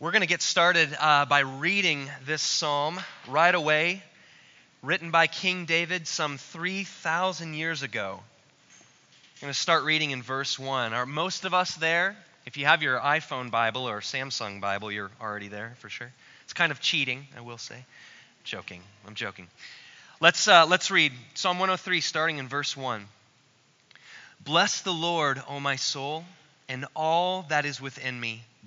We're going to get started uh, by reading this psalm right away, written by King David some 3,000 years ago. I'm going to start reading in verse 1. Are most of us there? If you have your iPhone Bible or Samsung Bible, you're already there for sure. It's kind of cheating, I will say. Joking. I'm joking. Let's, uh, let's read Psalm 103, starting in verse 1. Bless the Lord, O my soul, and all that is within me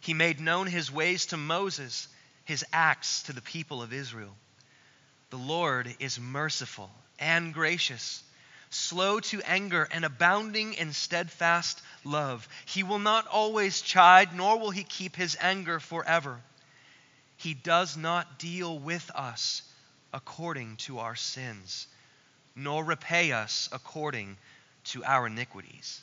He made known his ways to Moses, his acts to the people of Israel. The Lord is merciful and gracious, slow to anger, and abounding in steadfast love. He will not always chide, nor will he keep his anger forever. He does not deal with us according to our sins, nor repay us according to our iniquities.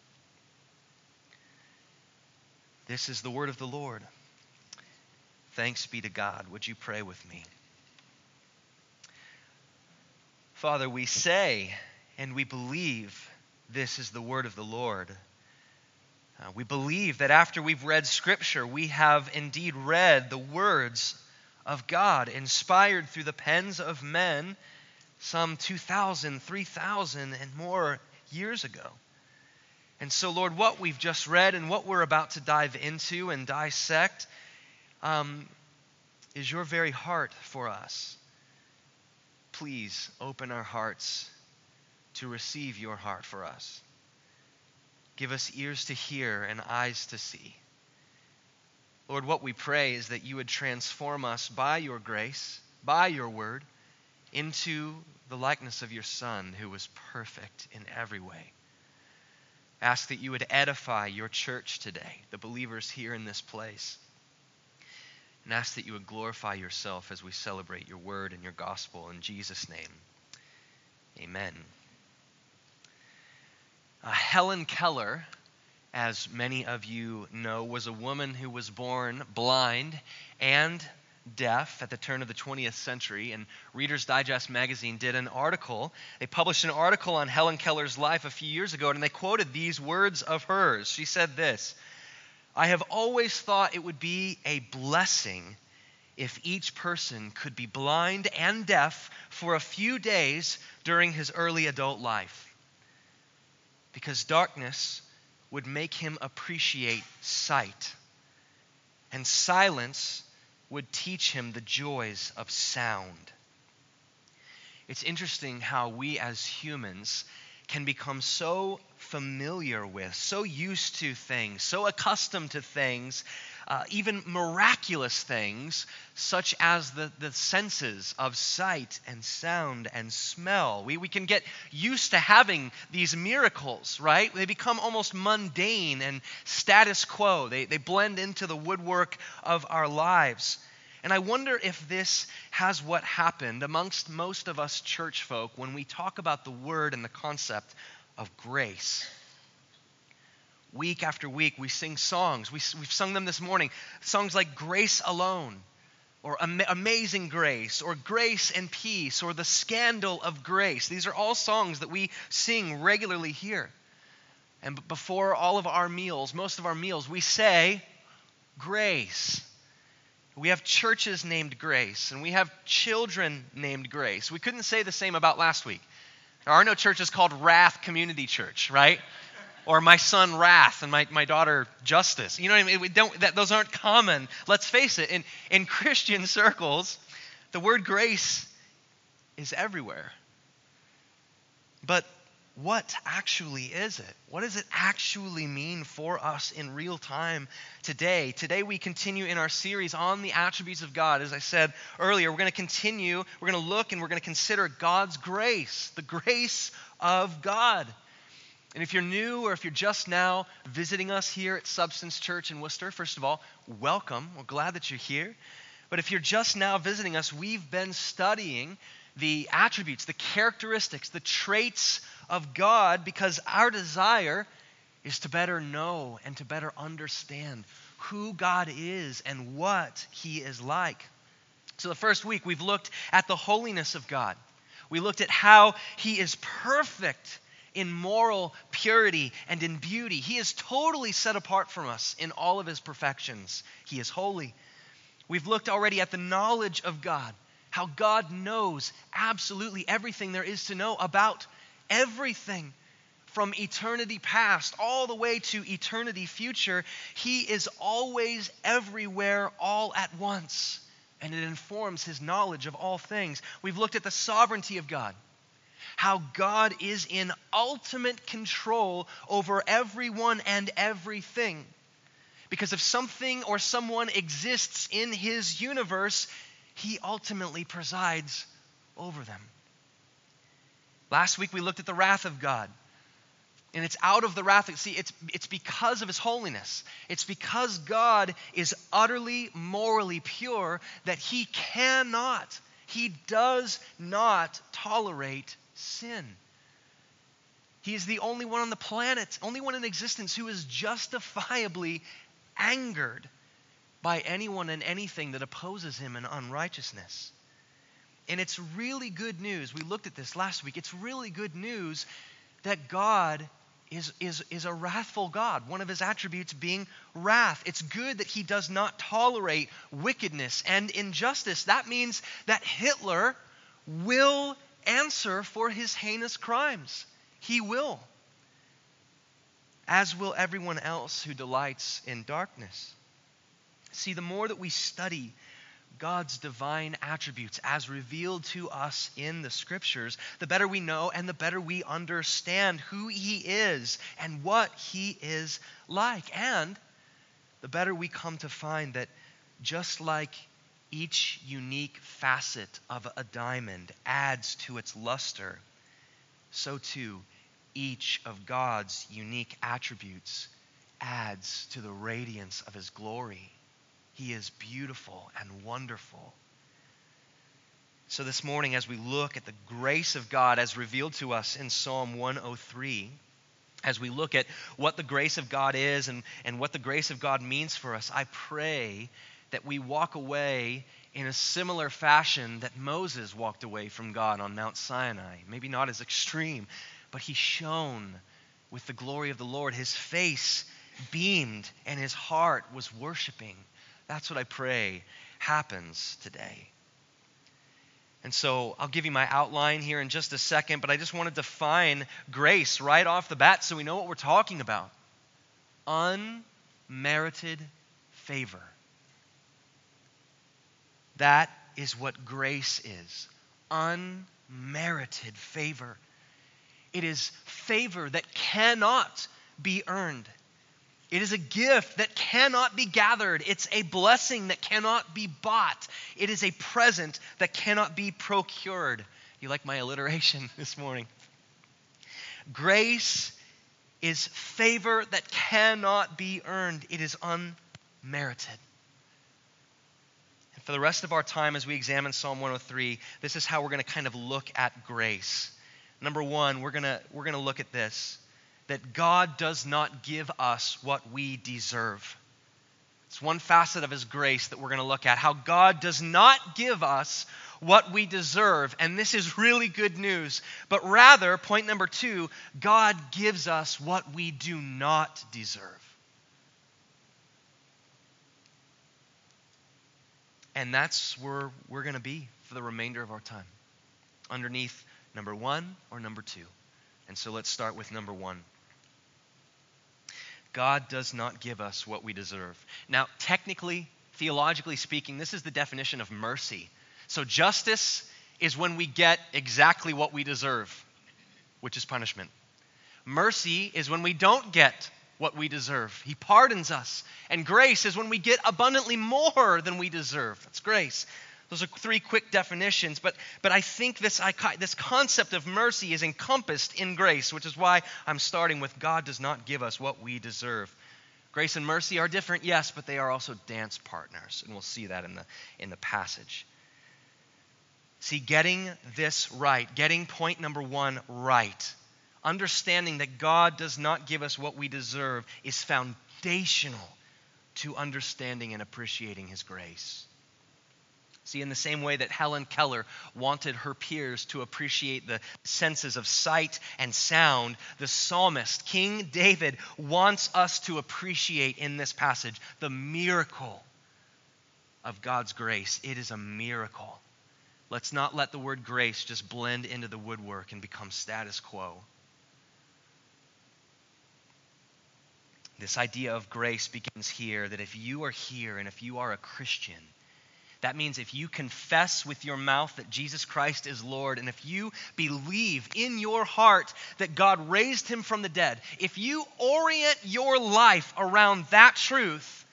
This is the word of the Lord. Thanks be to God. Would you pray with me? Father, we say and we believe this is the word of the Lord. Uh, we believe that after we've read Scripture, we have indeed read the words of God, inspired through the pens of men some 2,000, 3,000, and more years ago. And so, Lord, what we've just read and what we're about to dive into and dissect um, is your very heart for us. Please open our hearts to receive your heart for us. Give us ears to hear and eyes to see. Lord, what we pray is that you would transform us by your grace, by your word, into the likeness of your Son, who was perfect in every way. Ask that you would edify your church today, the believers here in this place. And ask that you would glorify yourself as we celebrate your word and your gospel. In Jesus' name, amen. Uh, Helen Keller, as many of you know, was a woman who was born blind and deaf at the turn of the 20th century, and Reader's Digest magazine did an article. They published an article on Helen Keller's life a few years ago, and they quoted these words of hers. She said this I have always thought it would be a blessing if each person could be blind and deaf for a few days during his early adult life. Because darkness would make him appreciate sight, and silence would teach him the joys of sound. It's interesting how we as humans can become so familiar with, so used to things, so accustomed to things, uh, even miraculous things, such as the, the senses of sight and sound and smell. We, we can get used to having these miracles, right? They become almost mundane and status quo, they, they blend into the woodwork of our lives. And I wonder if this has what happened amongst most of us church folk when we talk about the word and the concept of grace. Week after week, we sing songs. We, we've sung them this morning. Songs like Grace Alone, or Amazing Grace, or Grace and Peace, or The Scandal of Grace. These are all songs that we sing regularly here. And before all of our meals, most of our meals, we say, Grace. We have churches named Grace, and we have children named Grace. We couldn't say the same about last week. There are no churches called Wrath Community Church, right? Or my son Wrath and my, my daughter Justice. You know what I mean? We don't, that, those aren't common. Let's face it, in, in Christian circles, the word grace is everywhere. But what actually is it? What does it actually mean for us in real time today? Today, we continue in our series on the attributes of God. As I said earlier, we're going to continue, we're going to look and we're going to consider God's grace, the grace of God. And if you're new or if you're just now visiting us here at Substance Church in Wooster, first of all, welcome. We're glad that you're here. But if you're just now visiting us, we've been studying the attributes, the characteristics, the traits of God because our desire is to better know and to better understand who God is and what He is like. So, the first week, we've looked at the holiness of God. We looked at how He is perfect in moral purity and in beauty. He is totally set apart from us in all of His perfections. He is holy. We've looked already at the knowledge of God, how God knows absolutely everything there is to know about everything from eternity past all the way to eternity future. He is always everywhere all at once, and it informs his knowledge of all things. We've looked at the sovereignty of God. How God is in ultimate control over everyone and everything. Because if something or someone exists in his universe, he ultimately presides over them. Last week we looked at the wrath of God. And it's out of the wrath. See, it's, it's because of his holiness. It's because God is utterly morally pure that he cannot, he does not tolerate sin. He is the only one on the planet, only one in existence who is justifiably angered by anyone and anything that opposes him in unrighteousness. And it's really good news. We looked at this last week. It's really good news that God is, is, is a wrathful God, one of his attributes being wrath. It's good that he does not tolerate wickedness and injustice. That means that Hitler will answer for his heinous crimes. He will, as will everyone else who delights in darkness. See, the more that we study God's divine attributes as revealed to us in the scriptures, the better we know and the better we understand who He is and what He is like. And the better we come to find that just like each unique facet of a diamond adds to its luster, so too each of God's unique attributes adds to the radiance of His glory. He is beautiful and wonderful. So, this morning, as we look at the grace of God as revealed to us in Psalm 103, as we look at what the grace of God is and, and what the grace of God means for us, I pray that we walk away in a similar fashion that Moses walked away from God on Mount Sinai. Maybe not as extreme, but he shone with the glory of the Lord. His face beamed and his heart was worshiping. That's what I pray happens today. And so I'll give you my outline here in just a second, but I just want to define grace right off the bat so we know what we're talking about. Unmerited favor. That is what grace is unmerited favor. It is favor that cannot be earned. It is a gift that cannot be gathered. It's a blessing that cannot be bought. It is a present that cannot be procured. You like my alliteration this morning? Grace is favor that cannot be earned, it is unmerited. And for the rest of our time, as we examine Psalm 103, this is how we're going to kind of look at grace. Number one, we're going to, we're going to look at this that God does not give us what we deserve. It's one facet of His grace that we're going to look at how God does not give us what we deserve. And this is really good news. But rather, point number two, God gives us what we do not deserve. And that's where we're going to be for the remainder of our time. Underneath number one or number two. And so let's start with number one. God does not give us what we deserve. Now, technically, theologically speaking, this is the definition of mercy. So, justice is when we get exactly what we deserve, which is punishment. Mercy is when we don't get what we deserve. He pardons us. And grace is when we get abundantly more than we deserve. That's grace. Those are three quick definitions, but, but I think this, this concept of mercy is encompassed in grace, which is why I'm starting with God does not give us what we deserve. Grace and mercy are different, yes, but they are also dance partners, and we'll see that in the, in the passage. See, getting this right, getting point number one right, understanding that God does not give us what we deserve is foundational to understanding and appreciating His grace. See, in the same way that Helen Keller wanted her peers to appreciate the senses of sight and sound, the psalmist, King David, wants us to appreciate in this passage the miracle of God's grace. It is a miracle. Let's not let the word grace just blend into the woodwork and become status quo. This idea of grace begins here that if you are here and if you are a Christian, that means if you confess with your mouth that Jesus Christ is Lord, and if you believe in your heart that God raised him from the dead, if you orient your life around that truth,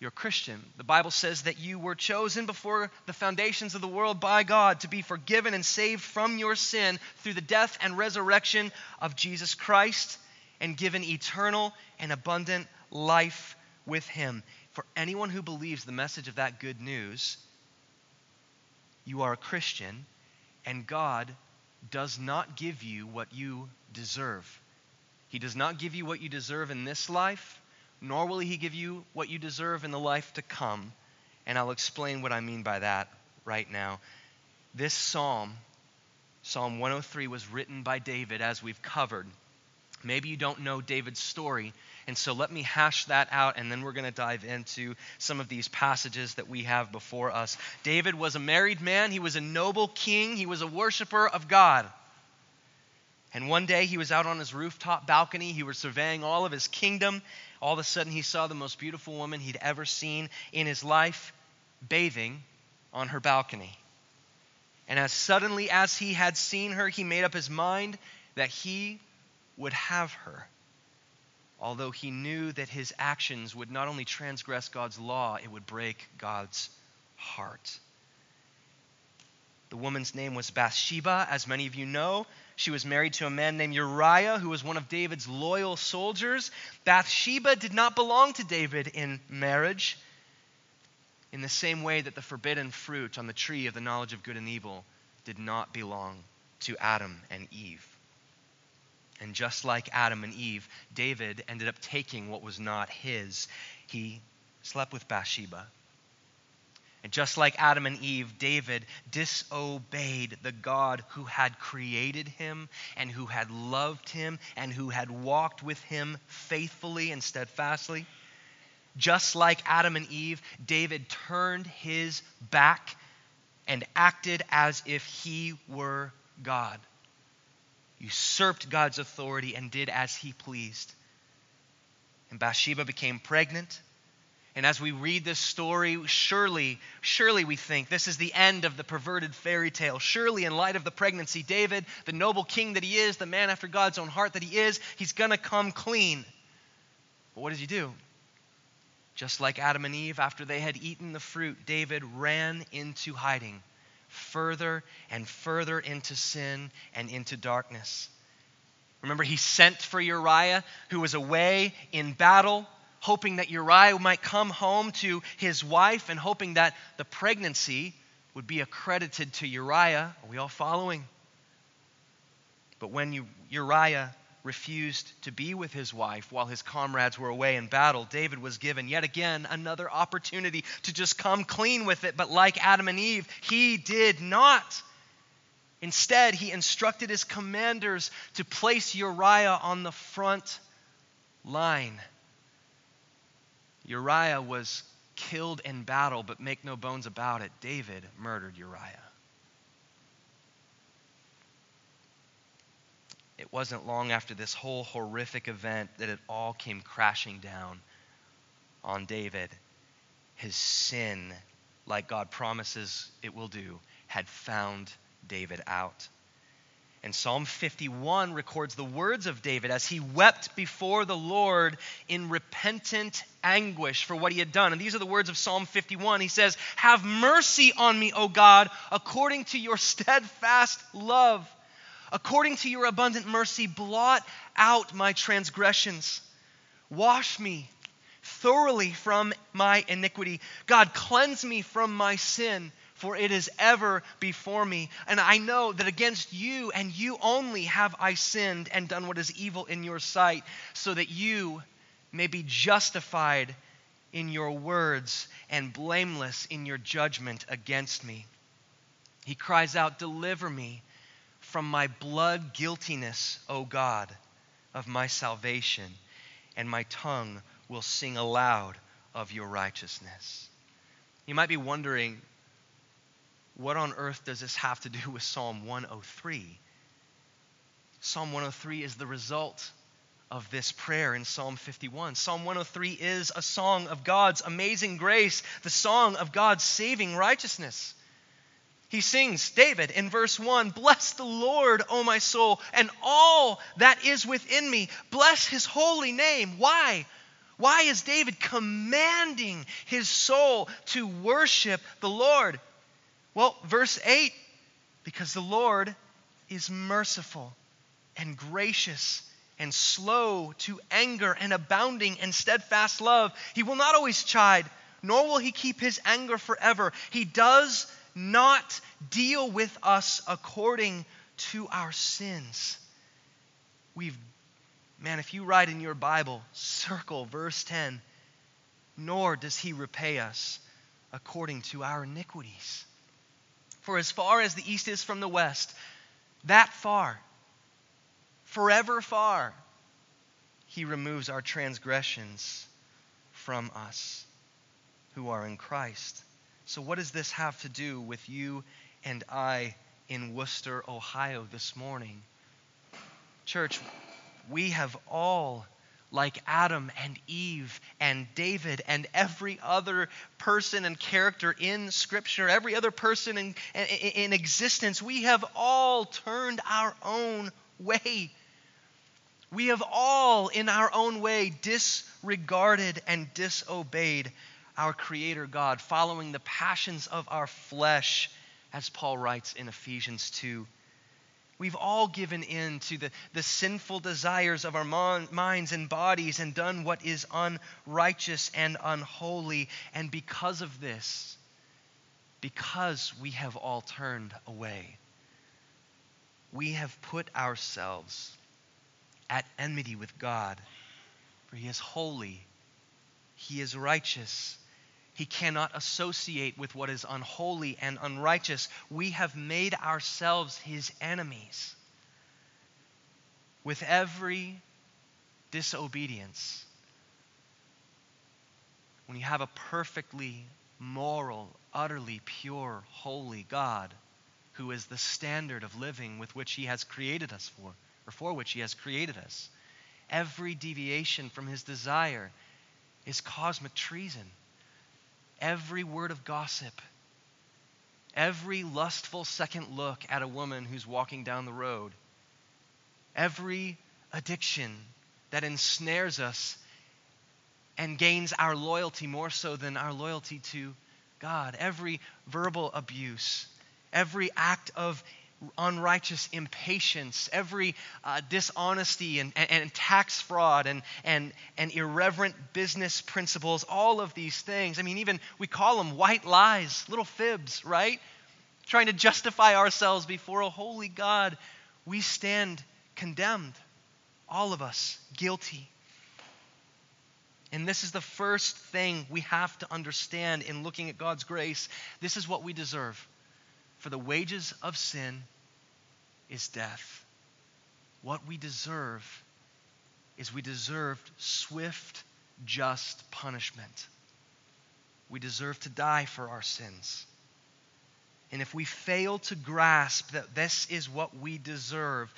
you're Christian. The Bible says that you were chosen before the foundations of the world by God to be forgiven and saved from your sin through the death and resurrection of Jesus Christ and given eternal and abundant life with him for anyone who believes the message of that good news, you are a Christian, and God does not give you what you deserve. He does not give you what you deserve in this life, nor will He give you what you deserve in the life to come. And I'll explain what I mean by that right now. This psalm, Psalm 103, was written by David, as we've covered. Maybe you don't know David's story, and so let me hash that out, and then we're going to dive into some of these passages that we have before us. David was a married man, he was a noble king, he was a worshiper of God. And one day he was out on his rooftop balcony, he was surveying all of his kingdom. All of a sudden, he saw the most beautiful woman he'd ever seen in his life bathing on her balcony. And as suddenly as he had seen her, he made up his mind that he would have her although he knew that his actions would not only transgress God's law, it would break God's heart. The woman's name was Bathsheba, as many of you know. She was married to a man named Uriah, who was one of David's loyal soldiers. Bathsheba did not belong to David in marriage, in the same way that the forbidden fruit on the tree of the knowledge of good and evil did not belong to Adam and Eve. And just like Adam and Eve, David ended up taking what was not his. He slept with Bathsheba. And just like Adam and Eve, David disobeyed the God who had created him and who had loved him and who had walked with him faithfully and steadfastly. Just like Adam and Eve, David turned his back and acted as if he were God usurped God's authority and did as he pleased. And Bathsheba became pregnant. And as we read this story, surely, surely we think this is the end of the perverted fairy tale. Surely, in light of the pregnancy, David, the noble king that he is, the man after God's own heart that he is, he's going to come clean. But what does he do? Just like Adam and Eve, after they had eaten the fruit, David ran into hiding, further and further into sin and into darkness. Remember, he sent for Uriah, who was away in battle hoping that Uriah might come home to his wife and hoping that the pregnancy would be accredited to Uriah. Are we all following? But when Uriah refused to be with his wife while his comrades were away in battle, David was given yet again another opportunity to just come clean with it. But like Adam and Eve, he did not. Instead, he instructed his commanders to place Uriah on the front line. Uriah was killed in battle, but make no bones about it, David murdered Uriah. It wasn't long after this whole horrific event that it all came crashing down on David. His sin, like God promises it will do, had found David out. And Psalm 51 records the words of David as he wept before the Lord in repentant anguish for what he had done. And these are the words of Psalm 51. He says, Have mercy on me, O God, according to your steadfast love. According to your abundant mercy, blot out my transgressions. Wash me thoroughly from my iniquity. God, cleanse me from my sin for it is ever before me. And I know that against you and you only have I sinned and done what is evil in your sight, so that you may be justified in your words and blameless in your judgment against me. He cries out, Deliver me from my blood guiltiness, O God, of my salvation, and my tongue will sing aloud of your righteousness. You might be wondering, what on earth does this have to do with Psalm 103? Psalm 103 is the result of this prayer in Psalm 51. Psalm 103 is a song of God's amazing grace, the song of God's saving righteousness. He sings, David, in verse 1 Bless the Lord, O my soul, and all that is within me. Bless his holy name. Why? Why is David commanding his soul to worship the Lord? Well, verse 8 because the Lord is merciful and gracious and slow to anger and abounding in steadfast love. He will not always chide, nor will he keep his anger forever. He does not deal with us according to our sins. We've, man, if you write in your Bible, circle verse 10, nor does he repay us according to our iniquities. For as far as the east is from the west, that far, forever far, he removes our transgressions from us who are in Christ. So, what does this have to do with you and I in Wooster, Ohio this morning? Church, we have all like Adam and Eve and David and every other person and character in Scripture, every other person in, in, existence, we have all turned our own way. We have all, in our own way, disregarded and disobeyed our Creator God, following the passions of our flesh, as Paul writes in Ephesians 2. We've all given in to the, the sinful desires of our mon- minds and bodies and done what is unrighteous and unholy. And because of this, because we have all turned away, we have put ourselves at enmity with God. For He is holy, He is righteous, he cannot associate with what is unholy and unrighteous. We have made ourselves his enemies. With every disobedience, when you have a perfectly moral, utterly pure, holy God who is the standard of living with which he has created us for, or for which he has created us, every deviation from his desire is cosmic treason every word of gossip, every lustful second look at a woman who's walking down the road, every addiction that ensnares us and gains our loyalty more so than our loyalty to God, every verbal abuse, every act of unrighteous impatience, every uh, dishonesty and, and, and, tax fraud and, and, and irreverent business principles, all of these things. I mean, even we call them white lies, little fibs, right? Trying to justify ourselves before a holy God. We stand condemned, all of us guilty. And this is the first thing we have to understand in looking at God's grace. This is what we deserve. For the wages of sin is death. What we deserve is we deserved swift, just punishment. We deserve to die for our sins. And if we fail to grasp that this is what we deserve,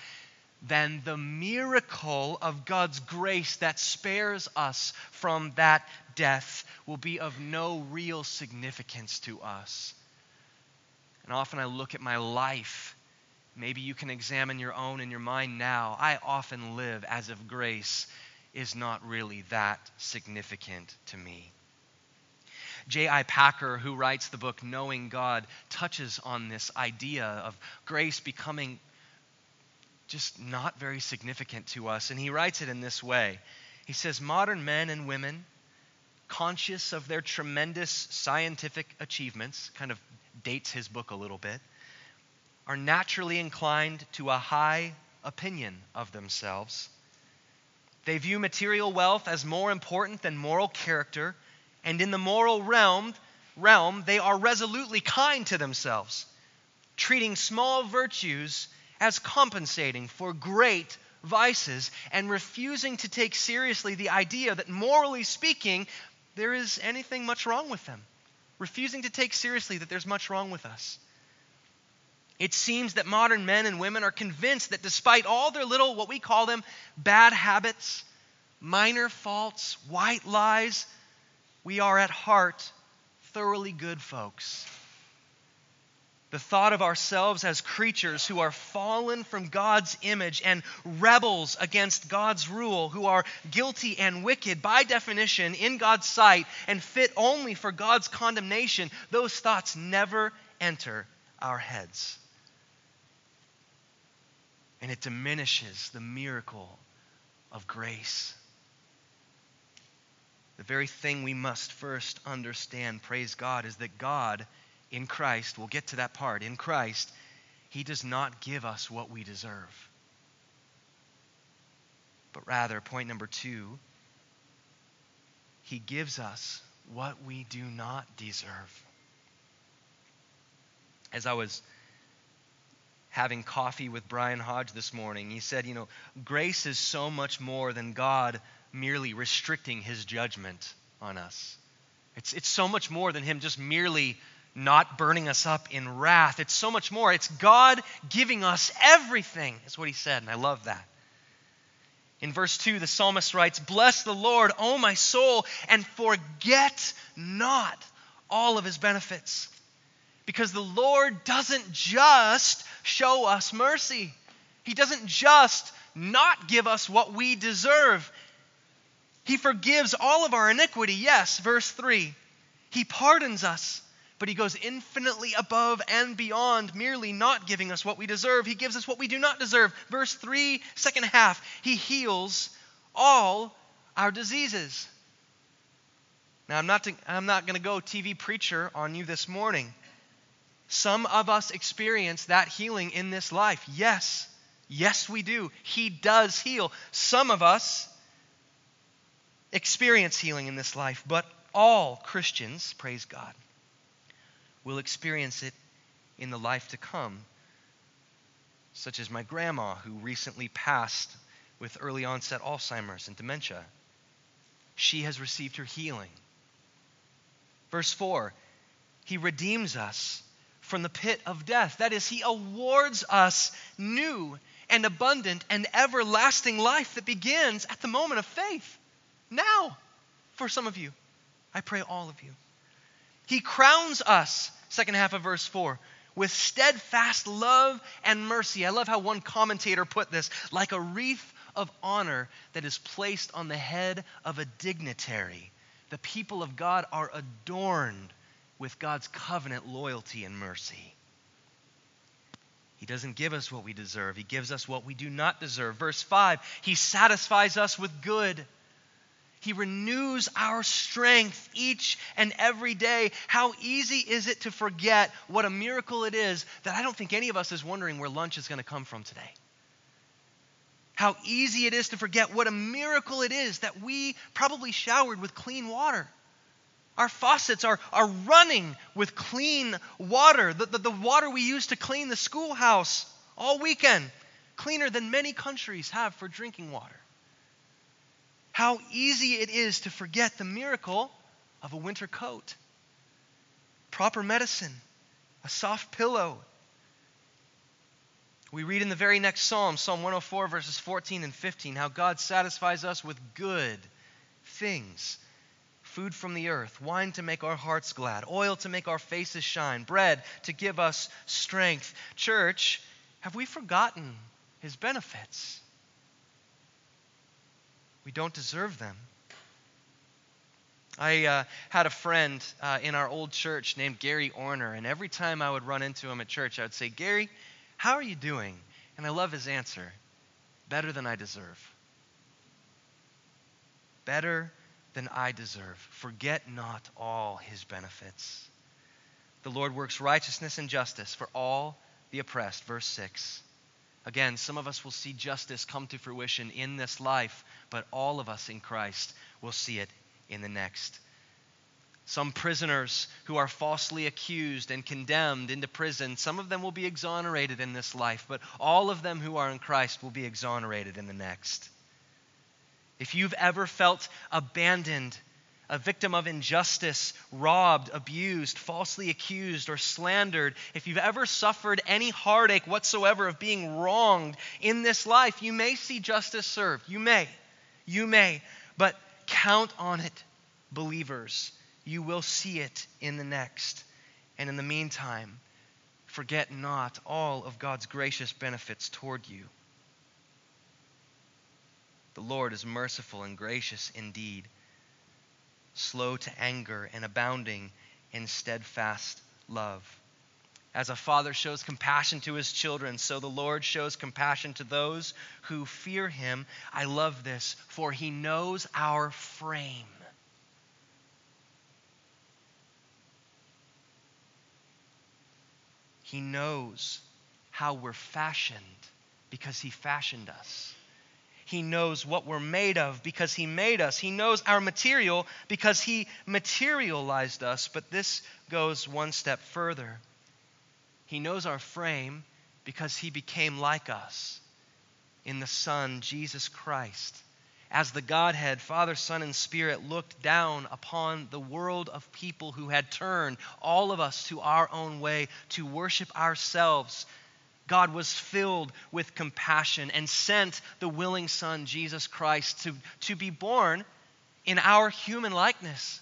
then the miracle of God's grace that spares us from that death will be of no real significance to us. And often I look at my life. Maybe you can examine your own in your mind now. I often live as if grace is not really that significant to me. J.I. Packer, who writes the book Knowing God, touches on this idea of grace becoming just not very significant to us. And he writes it in this way He says, Modern men and women, conscious of their tremendous scientific achievements, kind of dates his book a little bit, are naturally inclined to a high opinion of themselves. They view material wealth as more important than moral character, and in the moral realm, realm they are resolutely kind to themselves, treating small virtues as compensating for great vices and refusing to take seriously the idea that, morally speaking, there is anything much wrong with them refusing to take seriously that there's much wrong with us. It seems that modern men and women are convinced that despite all their little, what we call them, bad habits, minor faults, white lies, we are at heart thoroughly good folks the thought of ourselves as creatures who are fallen from God's image and rebels against God's rule, who are guilty and wicked by definition in God's sight and fit only for God's condemnation, those thoughts never enter our heads. And it diminishes the miracle of grace. The very thing we must first understand, praise God, is that God in Christ, we'll get to that part, in Christ, He does not give us what we deserve. But rather, point number two, He gives us what we do not deserve. As I was having coffee with Brian Hodge this morning, he said, You know, grace is so much more than God merely restricting his judgment on us. It's, it's so much more than him just merely not burning us up in wrath. It's so much more. It's God giving us everything, is what he said, and I love that. In verse 2, the psalmist writes, Bless the Lord, O my soul, and forget not all of his benefits. Because the Lord doesn't just show us mercy, He doesn't just not give us what we deserve. He forgives all of our iniquity, yes, verse 3. He pardons us but he goes infinitely above and beyond merely not giving us what we deserve. He gives us what we do not deserve. Verse 3, second half, he heals all our diseases. Now, I'm not, I'm not going to go TV preacher on you this morning. Some of us experience that healing in this life. Yes, yes, we do. He does heal. Some of us experience healing in this life, but all Christians, praise God, will experience it in the life to come, such as my grandma, who recently passed with early onset Alzheimer's and dementia. She has received her healing. Verse 4 He redeems us from the pit of death. That is, He awards us new and abundant and everlasting life that begins at the moment of faith. Now, for some of you. I pray all of you. He crowns us, second half of verse 4, with steadfast love and mercy. I love how one commentator put this like a wreath of honor that is placed on the head of a dignitary. The people of God are adorned with God's covenant loyalty and mercy. He doesn't give us what we deserve, He gives us what we do not deserve. Verse 5 He satisfies us with good. He renews our strength each and every day. How easy is it to forget what a miracle it is that I don't think any of us is wondering where lunch is going to come from today? How easy it is to forget what a miracle it is that we probably showered with clean water. Our faucets are, are running with clean water, the, the, the water we use to clean the schoolhouse all weekend, cleaner than many countries have for drinking water. How easy it is to forget the miracle of a winter coat, proper medicine, a soft pillow, we read in the very next psalm, Psalm 104, verses 14 and 15, how God satisfies us with good things food from the earth, wine to make our hearts glad, oil to make our faces shine, bread to give us strength. Church, have we forgotten his benefits? We don't deserve them. I uh, had a friend uh, in our old church named Gary Orner, and every time I would run into him at church, I would say, Gary, how are you doing? And I love his answer better than I deserve. Better than I deserve. Forget not all his benefits. The Lord works righteousness and justice for all the oppressed. Verse 6. Again, some of us will see justice come to fruition in this life, but all of us in Christ will see it in the next. Some prisoners who are falsely accused and condemned into prison, some of them will be exonerated in this life, but all of them who are in Christ will be exonerated in the next. If you've ever felt abandoned, a victim of injustice, robbed, abused, falsely accused, or slandered, if you've ever suffered any heartache whatsoever of being wronged in this life, you may see justice served. You may. You may. But count on it, believers you will see it in the next. And in the meantime, forget not all of God's gracious benefits toward you. The Lord is merciful and gracious indeed, slow to anger and abounding in steadfast love. As a father shows compassion to his children, so the Lord shows compassion to those who fear him. I love this, for he knows our frame. He knows how we're fashioned because He fashioned us. He knows what we're made of because He made us. He knows our material because He materialized us. But this goes one step further. He knows our frame because He became like us in the Son, Jesus Christ as the Godhead, Father, Son, and Spirit looked down upon the world of people who had turned, all of us, to our own way to worship ourselves, God was filled with compassion and sent the willing Son, Jesus Christ, to, to be born in our human likeness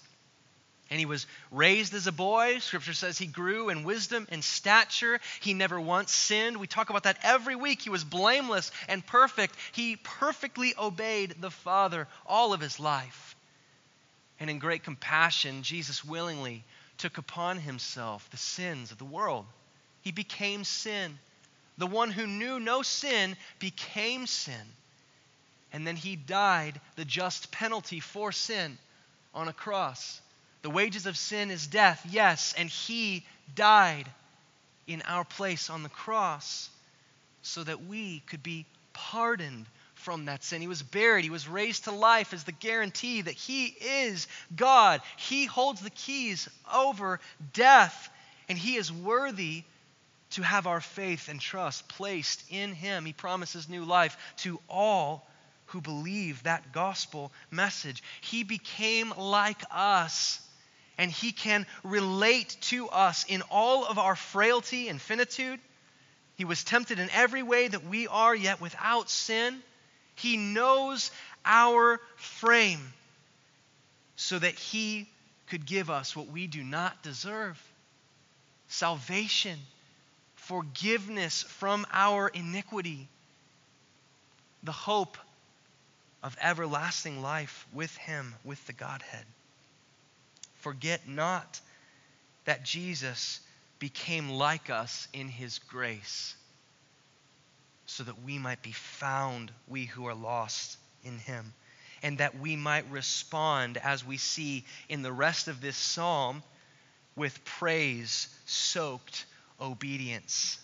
and he was raised as a boy. Scripture says he grew in wisdom and stature. He never once sinned. We talk about that every week. He was blameless and perfect. He perfectly obeyed the Father all of his life. And in great compassion, Jesus willingly took upon himself the sins of the world. He became sin. The one who knew no sin became sin. And then he died the just penalty for sin on a cross. The wages of sin is death, yes, and He died in our place on the cross so that we could be pardoned from that sin. He was buried, He was raised to life as the guarantee that He is God. He holds the keys over death, and He is worthy to have our faith and trust placed in Him. He promises new life to all who believe that gospel message. He became like us and He can relate to us in all of our frailty and finitude. He was tempted in every way that we are, yet without sin. He knows our frame so that He could give us what we do not deserve salvation, forgiveness from our iniquity, the hope of everlasting life with Him, with the Godhead. Forget not that Jesus became like us in His grace so that we might be found, we who are lost in Him, and that we might respond, as we see in the rest of this psalm, with praise soaked obedience.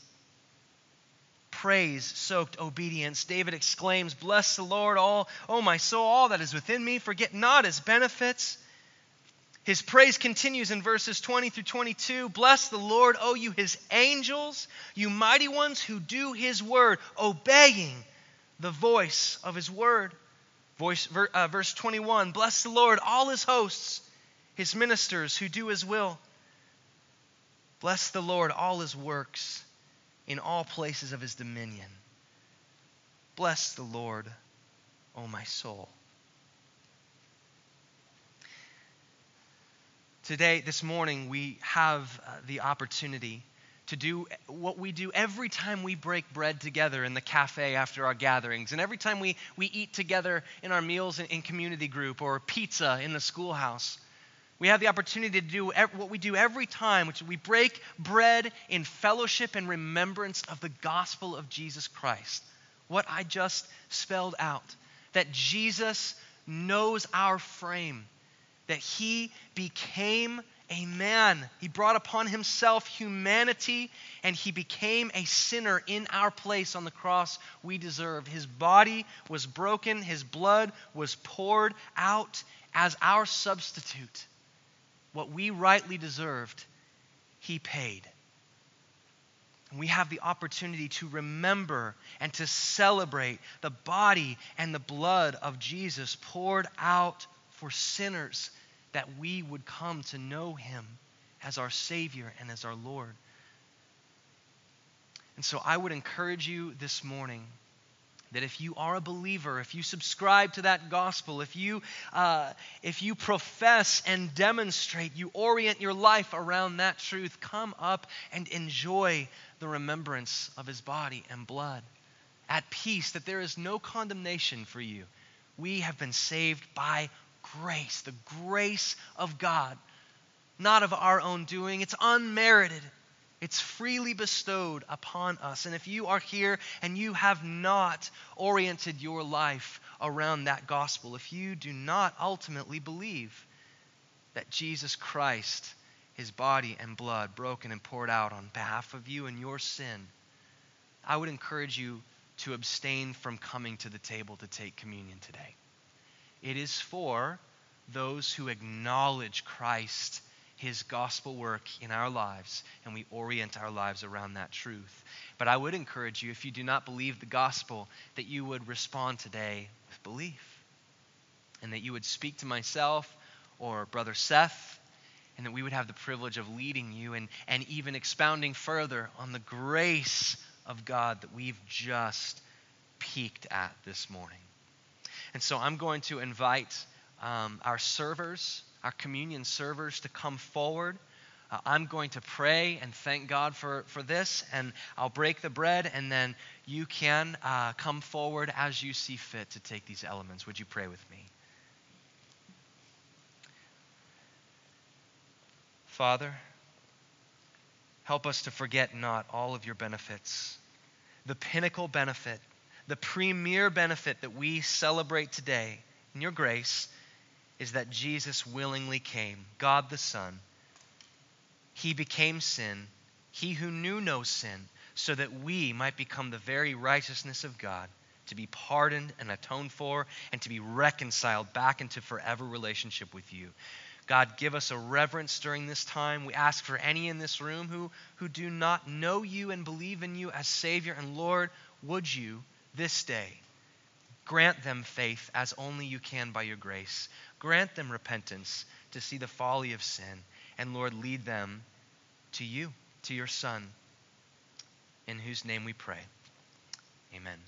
Praise soaked obedience. David exclaims, Bless the Lord, all, oh my soul, all that is within me. Forget not his benefits. His praise continues in verses 20 through 22. Bless the Lord, O you his angels, you mighty ones who do his word, obeying the voice of his word. Voice, uh, verse 21 Bless the Lord, all his hosts, his ministers who do his will. Bless the Lord, all his works in all places of his dominion. Bless the Lord, O my soul. Today, this morning, we have uh, the opportunity to do what we do every time we break bread together in the cafe after our gatherings, and every time we, we eat together in our meals in, in community group or pizza in the schoolhouse. We have the opportunity to do what we do every time, which we break bread in fellowship and remembrance of the gospel of Jesus Christ. What I just spelled out that Jesus knows our frame, that he became a man. He brought upon himself humanity and he became a sinner in our place on the cross we deserved. His body was broken, his blood was poured out as our substitute what we rightly deserved, he paid. And we have the opportunity to remember and to celebrate the body and the blood of Jesus poured out for sinners that we would come to know him as our Savior and as our Lord. And so I would encourage you this morning that if you are a believer, if you subscribe to that gospel, if you, uh, if you profess and demonstrate, you orient your life around that truth, come up and enjoy the remembrance of his body and blood. At peace, that there is no condemnation for you. We have been saved by grace, the grace of God, not of our own doing. It's unmerited. It's freely bestowed upon us. And if you are here and you have not oriented your life around that gospel, if you do not ultimately believe that Jesus Christ, his body and blood broken and poured out on behalf of you and your sin, I would encourage you to abstain from coming to the table to take communion today. It is for those who acknowledge Christ his gospel work in our lives and we orient our lives around that truth. But I would encourage you, if you do not believe the gospel, that you would respond today with belief and that you would speak to myself or Brother Seth and that we would have the privilege of leading you and, and even expounding further on the grace of God that we've just peeked at this morning. And so I'm going to invite um, our servers our communion servers to come forward. Uh, I'm going to pray and thank God for, for this, and I'll break the bread, and then you can uh, come forward as you see fit to take these elements. Would you pray with me? Father, help us to forget not all of your benefits. The pinnacle benefit, the premier benefit that we celebrate today in your grace is that Jesus willingly came, God the Son. He became sin, he who knew no sin, so that we might become the very righteousness of God, to be pardoned and atoned for, and to be reconciled back into forever relationship with you. God, give us a reverence during this time. We ask for any in this room who, who do not know you and believe in you as Savior and Lord, would you this day grant them faith as only you can by your grace? Grant them repentance to see the folly of sin. And Lord, lead them to you, to your Son, in whose name we pray. Amen.